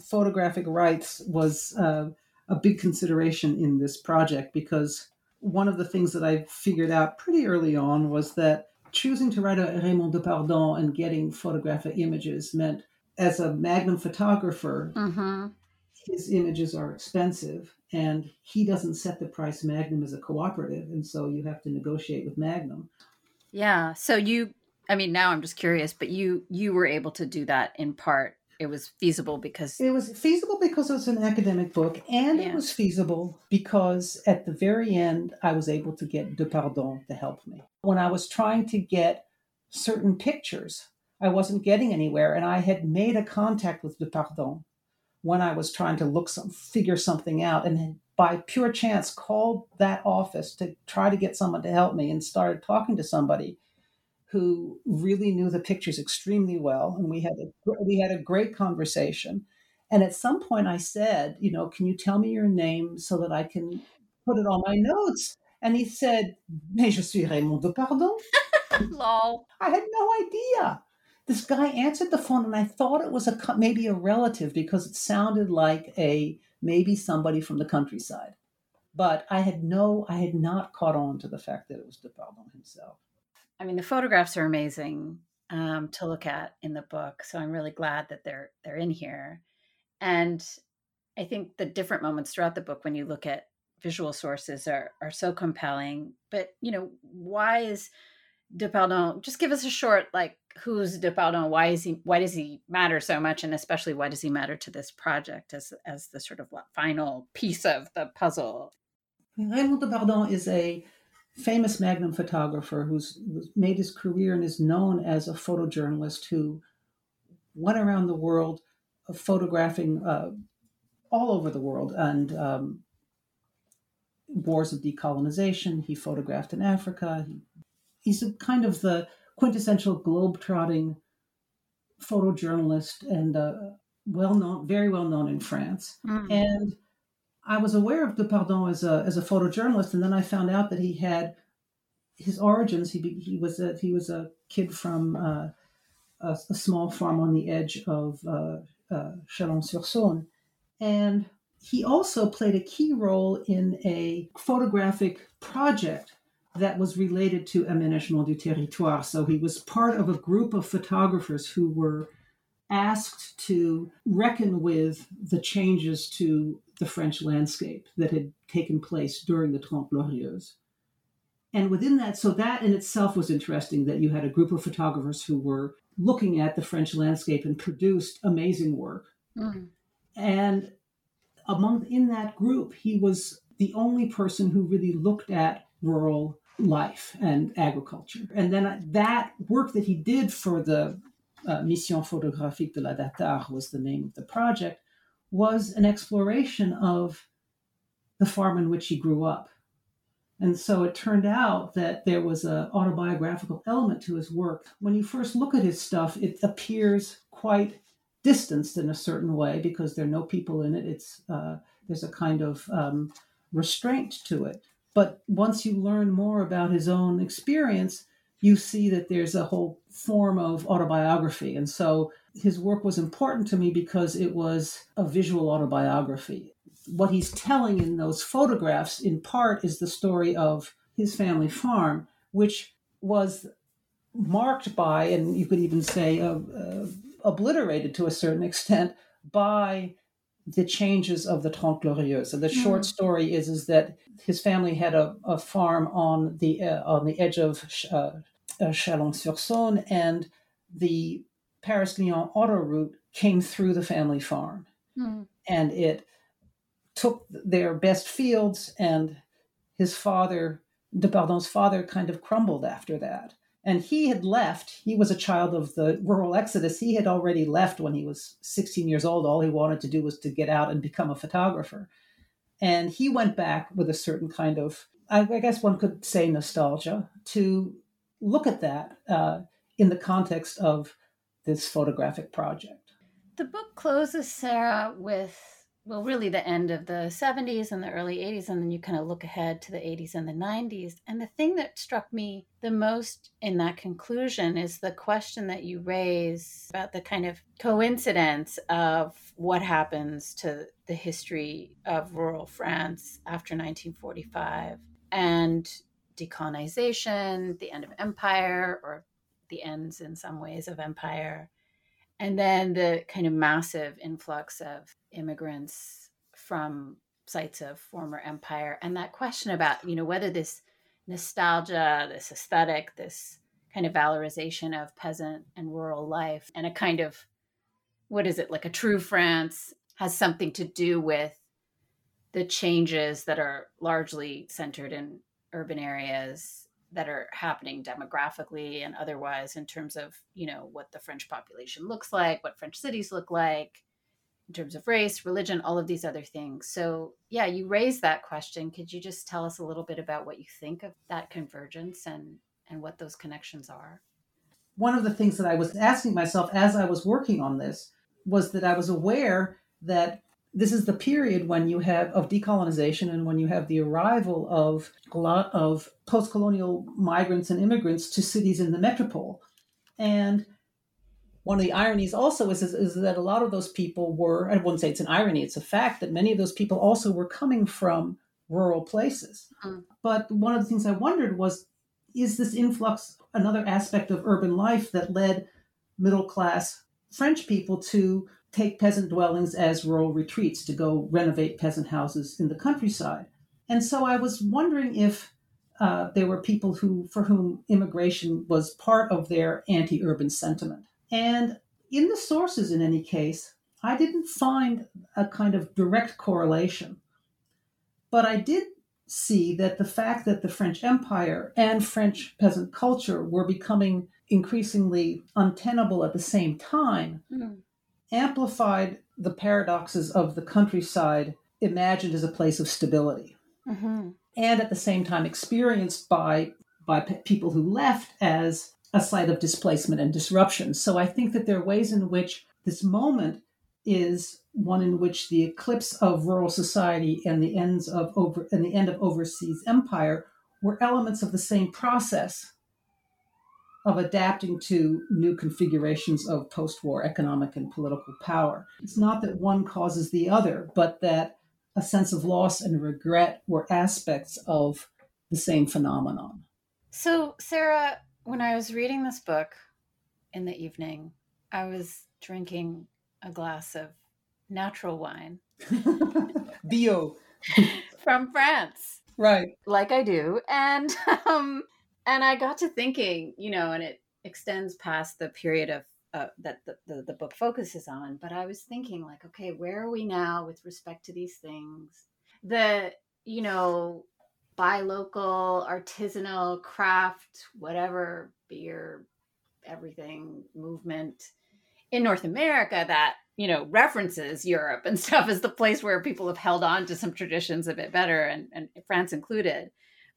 photographic rights was uh, a big consideration in this project because one of the things that I figured out pretty early on was that choosing to write a Raymond Depardon and getting photographic images meant as a Magnum photographer, mm-hmm. his images are expensive and he doesn't set the price. Magnum is a cooperative, and so you have to negotiate with Magnum. Yeah. So you, I mean, now I'm just curious, but you you were able to do that in part it was feasible because it was feasible because it was an academic book and yeah. it was feasible because at the very end i was able to get depardon to help me when i was trying to get certain pictures i wasn't getting anywhere and i had made a contact with depardon when i was trying to look some figure something out and by pure chance called that office to try to get someone to help me and started talking to somebody who really knew the pictures extremely well, and we had a we had a great conversation. And at some point, I said, "You know, can you tell me your name so that I can put it on my notes?" And he said, "Mais je suis Raymond Depardon." [LAUGHS] Lol. I had no idea. This guy answered the phone, and I thought it was a maybe a relative because it sounded like a maybe somebody from the countryside. But I had no, I had not caught on to the fact that it was De Depardon himself. I mean, the photographs are amazing um, to look at in the book, so I'm really glad that they're they're in here. And I think the different moments throughout the book, when you look at visual sources, are are so compelling. But you know, why is De Depardon? Just give us a short like who's Depardon? Why is he? Why does he matter so much? And especially, why does he matter to this project as as the sort of final piece of the puzzle? Raymond Depardon is a famous Magnum photographer who's made his career and is known as a photojournalist who went around the world photographing uh, all over the world and um, wars of decolonization. He photographed in Africa. He, he's a kind of the quintessential globe-trotting photojournalist and uh, well known, very well known in France. Mm. And I was aware of Depardon as a as a photojournalist, and then I found out that he had his origins. He he was a he was a kid from uh, a, a, small farm on the edge of uh, uh, Chalon-sur-Saône, and he also played a key role in a photographic project that was related to aménagement du territoire. So he was part of a group of photographers who were asked to reckon with the changes to the French landscape that had taken place during the Trente Glorieuses. And within that, so that in itself was interesting that you had a group of photographers who were looking at the French landscape and produced amazing work. Mm. And among in that group, he was the only person who really looked at rural life and agriculture. And then that work that he did for the uh, Mission Photographique de la Datar was the name of the project, was an exploration of the farm in which he grew up. And so it turned out that there was an autobiographical element to his work. When you first look at his stuff, it appears quite distanced in a certain way because there are no people in it. It's uh, there's a kind of um, restraint to it. But once you learn more about his own experience, you see that there's a whole form of autobiography. And so his work was important to me because it was a visual autobiography. What he's telling in those photographs, in part, is the story of his family farm, which was marked by, and you could even say, uh, uh, obliterated to a certain extent by the changes of the Trente Glorieuses. So the mm. short story is is that his family had a, a farm on the uh, on the edge of uh, uh, Chalon-sur-Saône, and the Paris-Lyon auto route came through the family farm, mm. and it took their best fields, and his father, Depardon's father, kind of crumbled after that. And he had left. He was a child of the rural exodus. He had already left when he was 16 years old. All he wanted to do was to get out and become a photographer. And he went back with a certain kind of, I guess one could say, nostalgia to look at that uh, in the context of this photographic project. The book closes, Sarah, with well, really the end of the 70s and the early 80s, and then you kind of look ahead to the 80s and the 90s. And the thing that struck me the most in that conclusion is the question that you raise about the kind of coincidence of what happens to the history of rural France after 1945 and decolonization, the end of empire, or the ends in some ways of empire and then the kind of massive influx of immigrants from sites of former empire and that question about you know whether this nostalgia this aesthetic this kind of valorization of peasant and rural life and a kind of what is it like a true france has something to do with the changes that are largely centered in urban areas that are happening demographically and otherwise in terms of you know what the french population looks like what french cities look like in terms of race religion all of these other things. So yeah you raised that question. Could you just tell us a little bit about what you think of that convergence and and what those connections are? One of the things that i was asking myself as i was working on this was that i was aware that this is the period when you have of decolonization and when you have the arrival of a lot of post-colonial migrants and immigrants to cities in the metropole and one of the ironies also is, is, is, that a lot of those people were i wouldn't say it's an irony it's a fact that many of those people also were coming from rural places mm-hmm. but one of the things i wondered was is this influx another aspect of urban life that led middle class french people to take peasant dwellings as rural retreats to go renovate peasant houses in the countryside. And so I was wondering if uh, there were people who for whom immigration was part of their anti-urban sentiment. And in the sources, in any case, I didn't find a kind of direct correlation. But I did see that the fact that the French Empire and French peasant culture were becoming increasingly untenable at the same time mm amplified the paradoxes of the countryside imagined as a place of stability. Mm-hmm. And at the same time, experienced by, by p- people who left as a site of displacement and disruption. So I think that there are ways in which this moment is one in which the eclipse of rural society and the ends of over and the end of overseas empire were elements of the same process of adapting to new configurations of post war economic and political power. It's not that one causes the other, but that a sense of loss and regret were aspects of the same phenomenon. So, Sarah, when I was reading this book in the evening, I was drinking a glass of natural wine. [LAUGHS] Bio. [LAUGHS] From France. Right. Like I do. And [LAUGHS] um and I got to thinking, you know, and it extends past the period of uh, that the, the, the book focuses on. But I was thinking, like, okay, where are we now with respect to these things? The, you know, buy local, artisanal, craft, whatever, beer, everything movement in North America that, you know, references Europe and [LAUGHS] stuff as the place where people have held on to some traditions a bit better, and, and France included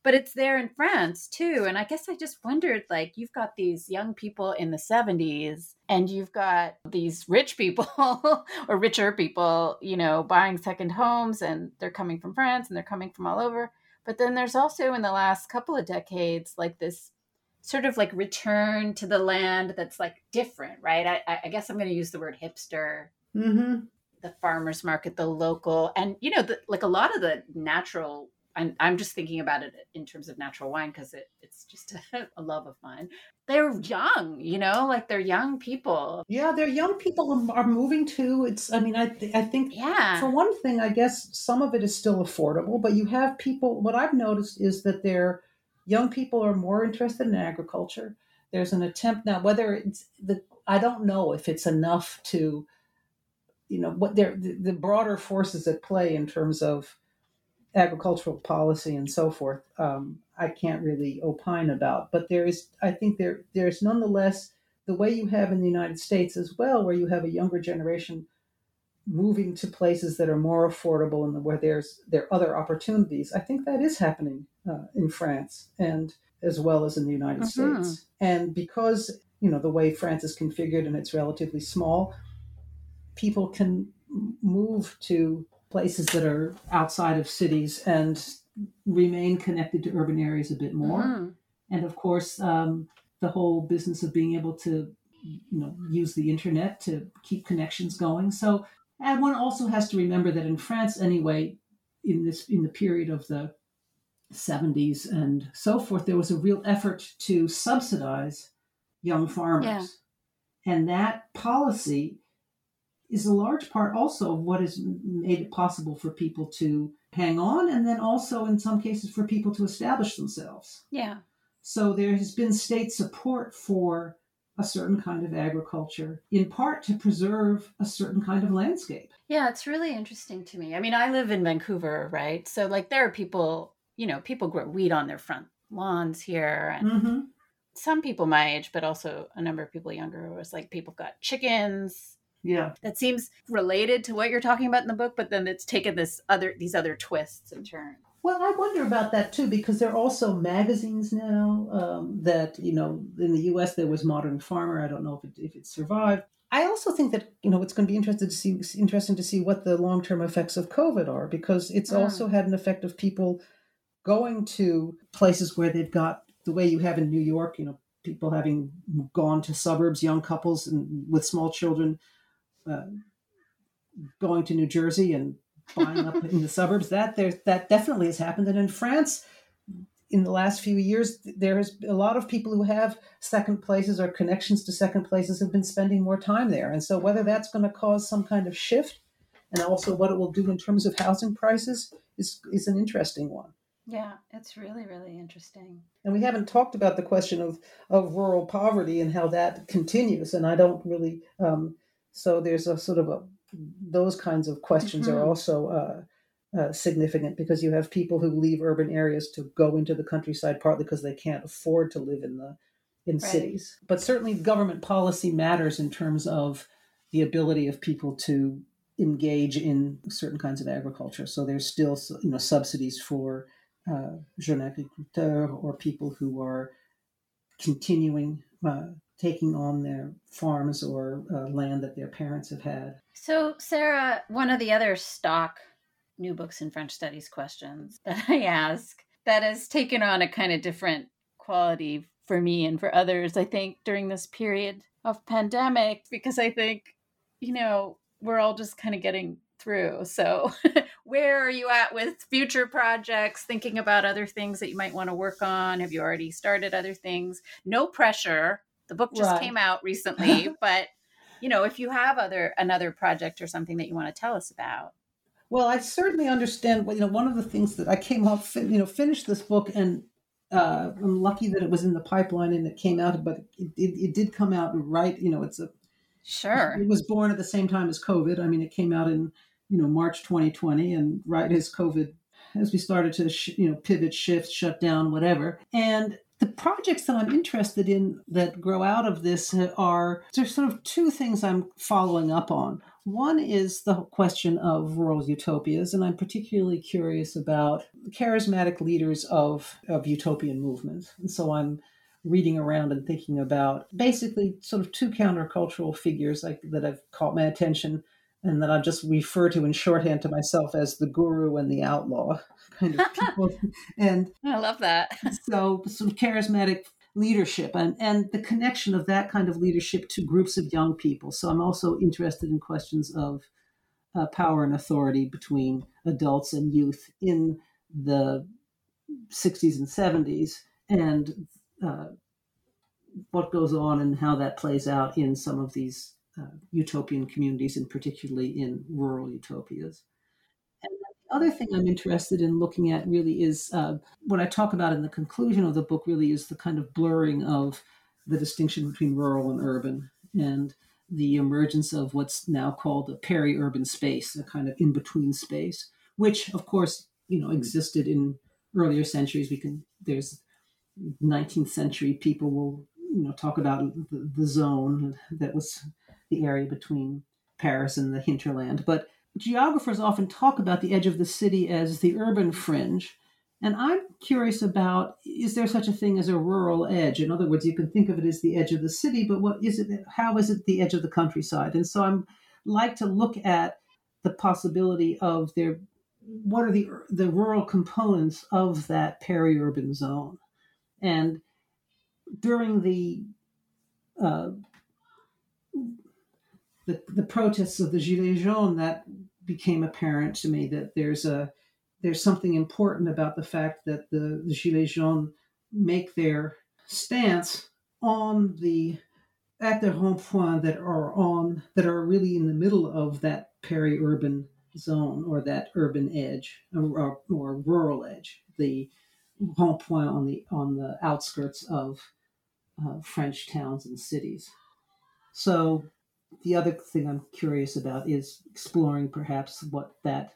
but it's there in France too. And I guess I just wondered like, you've got these young people in the 70s, and you've got these rich people [LAUGHS] or richer people, you know, buying second homes, and they're coming from France and they're coming from all over. But then there's also in the last couple of decades, like this sort of like return to the land that's like different, right? I, I guess I'm going to use the word hipster. Mm-hmm. The farmers market, the local, and you know, the, like a lot of the natural I'm, I'm just thinking about it in terms of natural wine because it, it's just a, [LAUGHS] a, love of mine. They're young, you know, like they're young people. Yeah, they're young people are moving too. It's, I mean, I, th- I think, yeah. For one thing, I guess some of it is still affordable, but you have people. What I've noticed is that they're young people are more interested in agriculture. There's an attempt now, whether it's the, I don't know if it's enough to, you know, what they're the, the broader forces at play in terms of agricultural policy and so forth, um, I can't really opine about. But there is, I think there there's nonetheless the way you have in the United States as well, where you have a younger generation moving to places that are more affordable and where there's there are other opportunities. I think that is happening uh, in France and as well as in the United mm-hmm. States. And because you know the way France is configured and it's relatively small, people can move to places that are outside of cities and remain connected to urban areas a bit more. Mm-hmm. And of course, um, the whole business of being able to, you know, use the internet to keep connections going. So, and one also has to remember that in France, anyway, in this in the period of the 70s and so forth, there was a real effort to subsidize young farmers. Yeah. And that policy is a large part also of what has made it possible for people to hang on and then also in some cases for people to establish themselves. Yeah. So there has been state support for a certain kind of agriculture, in part to preserve a certain kind of landscape. Yeah, it's really interesting to me. I mean, I live in Vancouver, right? So, like, there are people, you know, people grow wheat on their front lawns here. And mm-hmm. some people my age, but also a number of people younger, was like people got chickens yeah. That seems related to what you're talking about in the book, but then it's taken this other these other twists and turns. Well, I wonder about that too because there are also magazines now um, that you know in the U.S. there was Modern Farmer. I don't know if it if it survived. I also think that you know it's going to be interesting to see interesting to see what the long term effects of COVID are because it's mm. also had an effect of people going to places where they've got the way you have in New York. You know, people having gone to suburbs, young couples and with small children uh, going to New Jersey and buying up in the [LAUGHS] suburbs. That there that definitely has happened. And in France, in the last few years, there has a lot of people who have second places or connections to second places have been spending more time there. And so whether that's going to cause some kind of shift and also what it will do in terms of housing prices is is an interesting one. Yeah, it's really, really interesting. And we haven't talked about the question of, of rural poverty and how that continues. And I don't really um, so there's a sort of a those kinds of questions mm-hmm. are also uh, uh, significant because you have people who leave urban areas to go into the countryside partly because they can't afford to live in the in right. cities. But certainly government policy matters in terms of the ability of people to engage in certain kinds of agriculture. So there's still you know subsidies for uh, jeunes agriculteurs or people who are continuing uh, taking on their farms or uh, land that their parents have had. So, Sarah, one of the other stock new books in French studies questions [LAUGHS] that I ask that has taken on a kind of different quality for me and for others, I think, during this period of pandemic, because I think, you know, we're all just kind of getting through. So, [LAUGHS] where are you at with future projects? Thinking about other things that you might want to work on? Have you already started other things? No pressure. The book just right. came out recently, [LAUGHS] but you know, if you have other another project or something that you want to tell us about. Well, I certainly understand. Well, You know, one of the things that I came off, you know, finished this book, and uh, I'm lucky that it was in the pipeline and it came out, but it, it, it did come out right. You know, it's a sure. It was born at the same time as COVID. I mean, it came out in you know March 2020, and right as COVID, as we started to sh- you know pivot, shift, shut down, whatever, and the projects that I'm interested in that grow out of this uh, are there's sort of two things I'm following up on. One is the question of rural utopias, and I'm particularly curious about charismatic leaders of, of utopian movements. And so I'm reading around and thinking about basically sort of two countercultural figures like, that have caught my attention and that I just refer to in shorthand to myself as the guru and the outlaw kind of people. [LAUGHS] and I love that. [LAUGHS] so some charismatic leadership and, and the connection of that kind of leadership to groups of young people. So I'm also interested in questions of uh, power and authority between adults and youth in the 60s and 70s and uh, what goes on and how that plays out in some of these uh, utopian communities, and particularly in rural utopias. Other thing I'm interested in looking at really is uh, what I talk about in the conclusion of the book. Really is the kind of blurring of the distinction between rural and urban, and the emergence of what's now called a peri-urban space, a kind of in-between space, which, of course, you know, existed in earlier centuries. We can there's 19th century people will you know talk about the, the zone that was the area between Paris and the hinterland. But geographers often talk about the edge of the city as the urban fringe. And I'm curious about is there such a thing as a rural edge? In other words, you can think of it as the edge of the city, but what is it? How is it the edge of the countryside? And so I'm like to look at the possibility of there. What are the the rural components of that peri-urban zone? And during the uh, the, the protests of the Gilets jaunes, that became apparent to me that there's a there's something important about the fact that the, the Gilets jaunes make their stance on the at the rond-point that are on that are really in the middle of that peri-urban zone or that urban edge or, or rural edge, the rond-point on the on the outskirts of uh, French towns and cities. So the other thing I'm curious about is exploring perhaps what that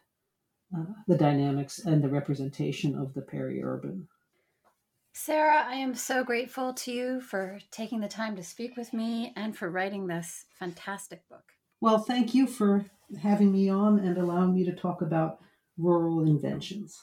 uh, the dynamics and the representation of the peri-urban. Sarah, I am so grateful to you for taking the time to speak with me and for writing this fantastic book. Well, thank you for having me on and allowing me to talk about rural inventions.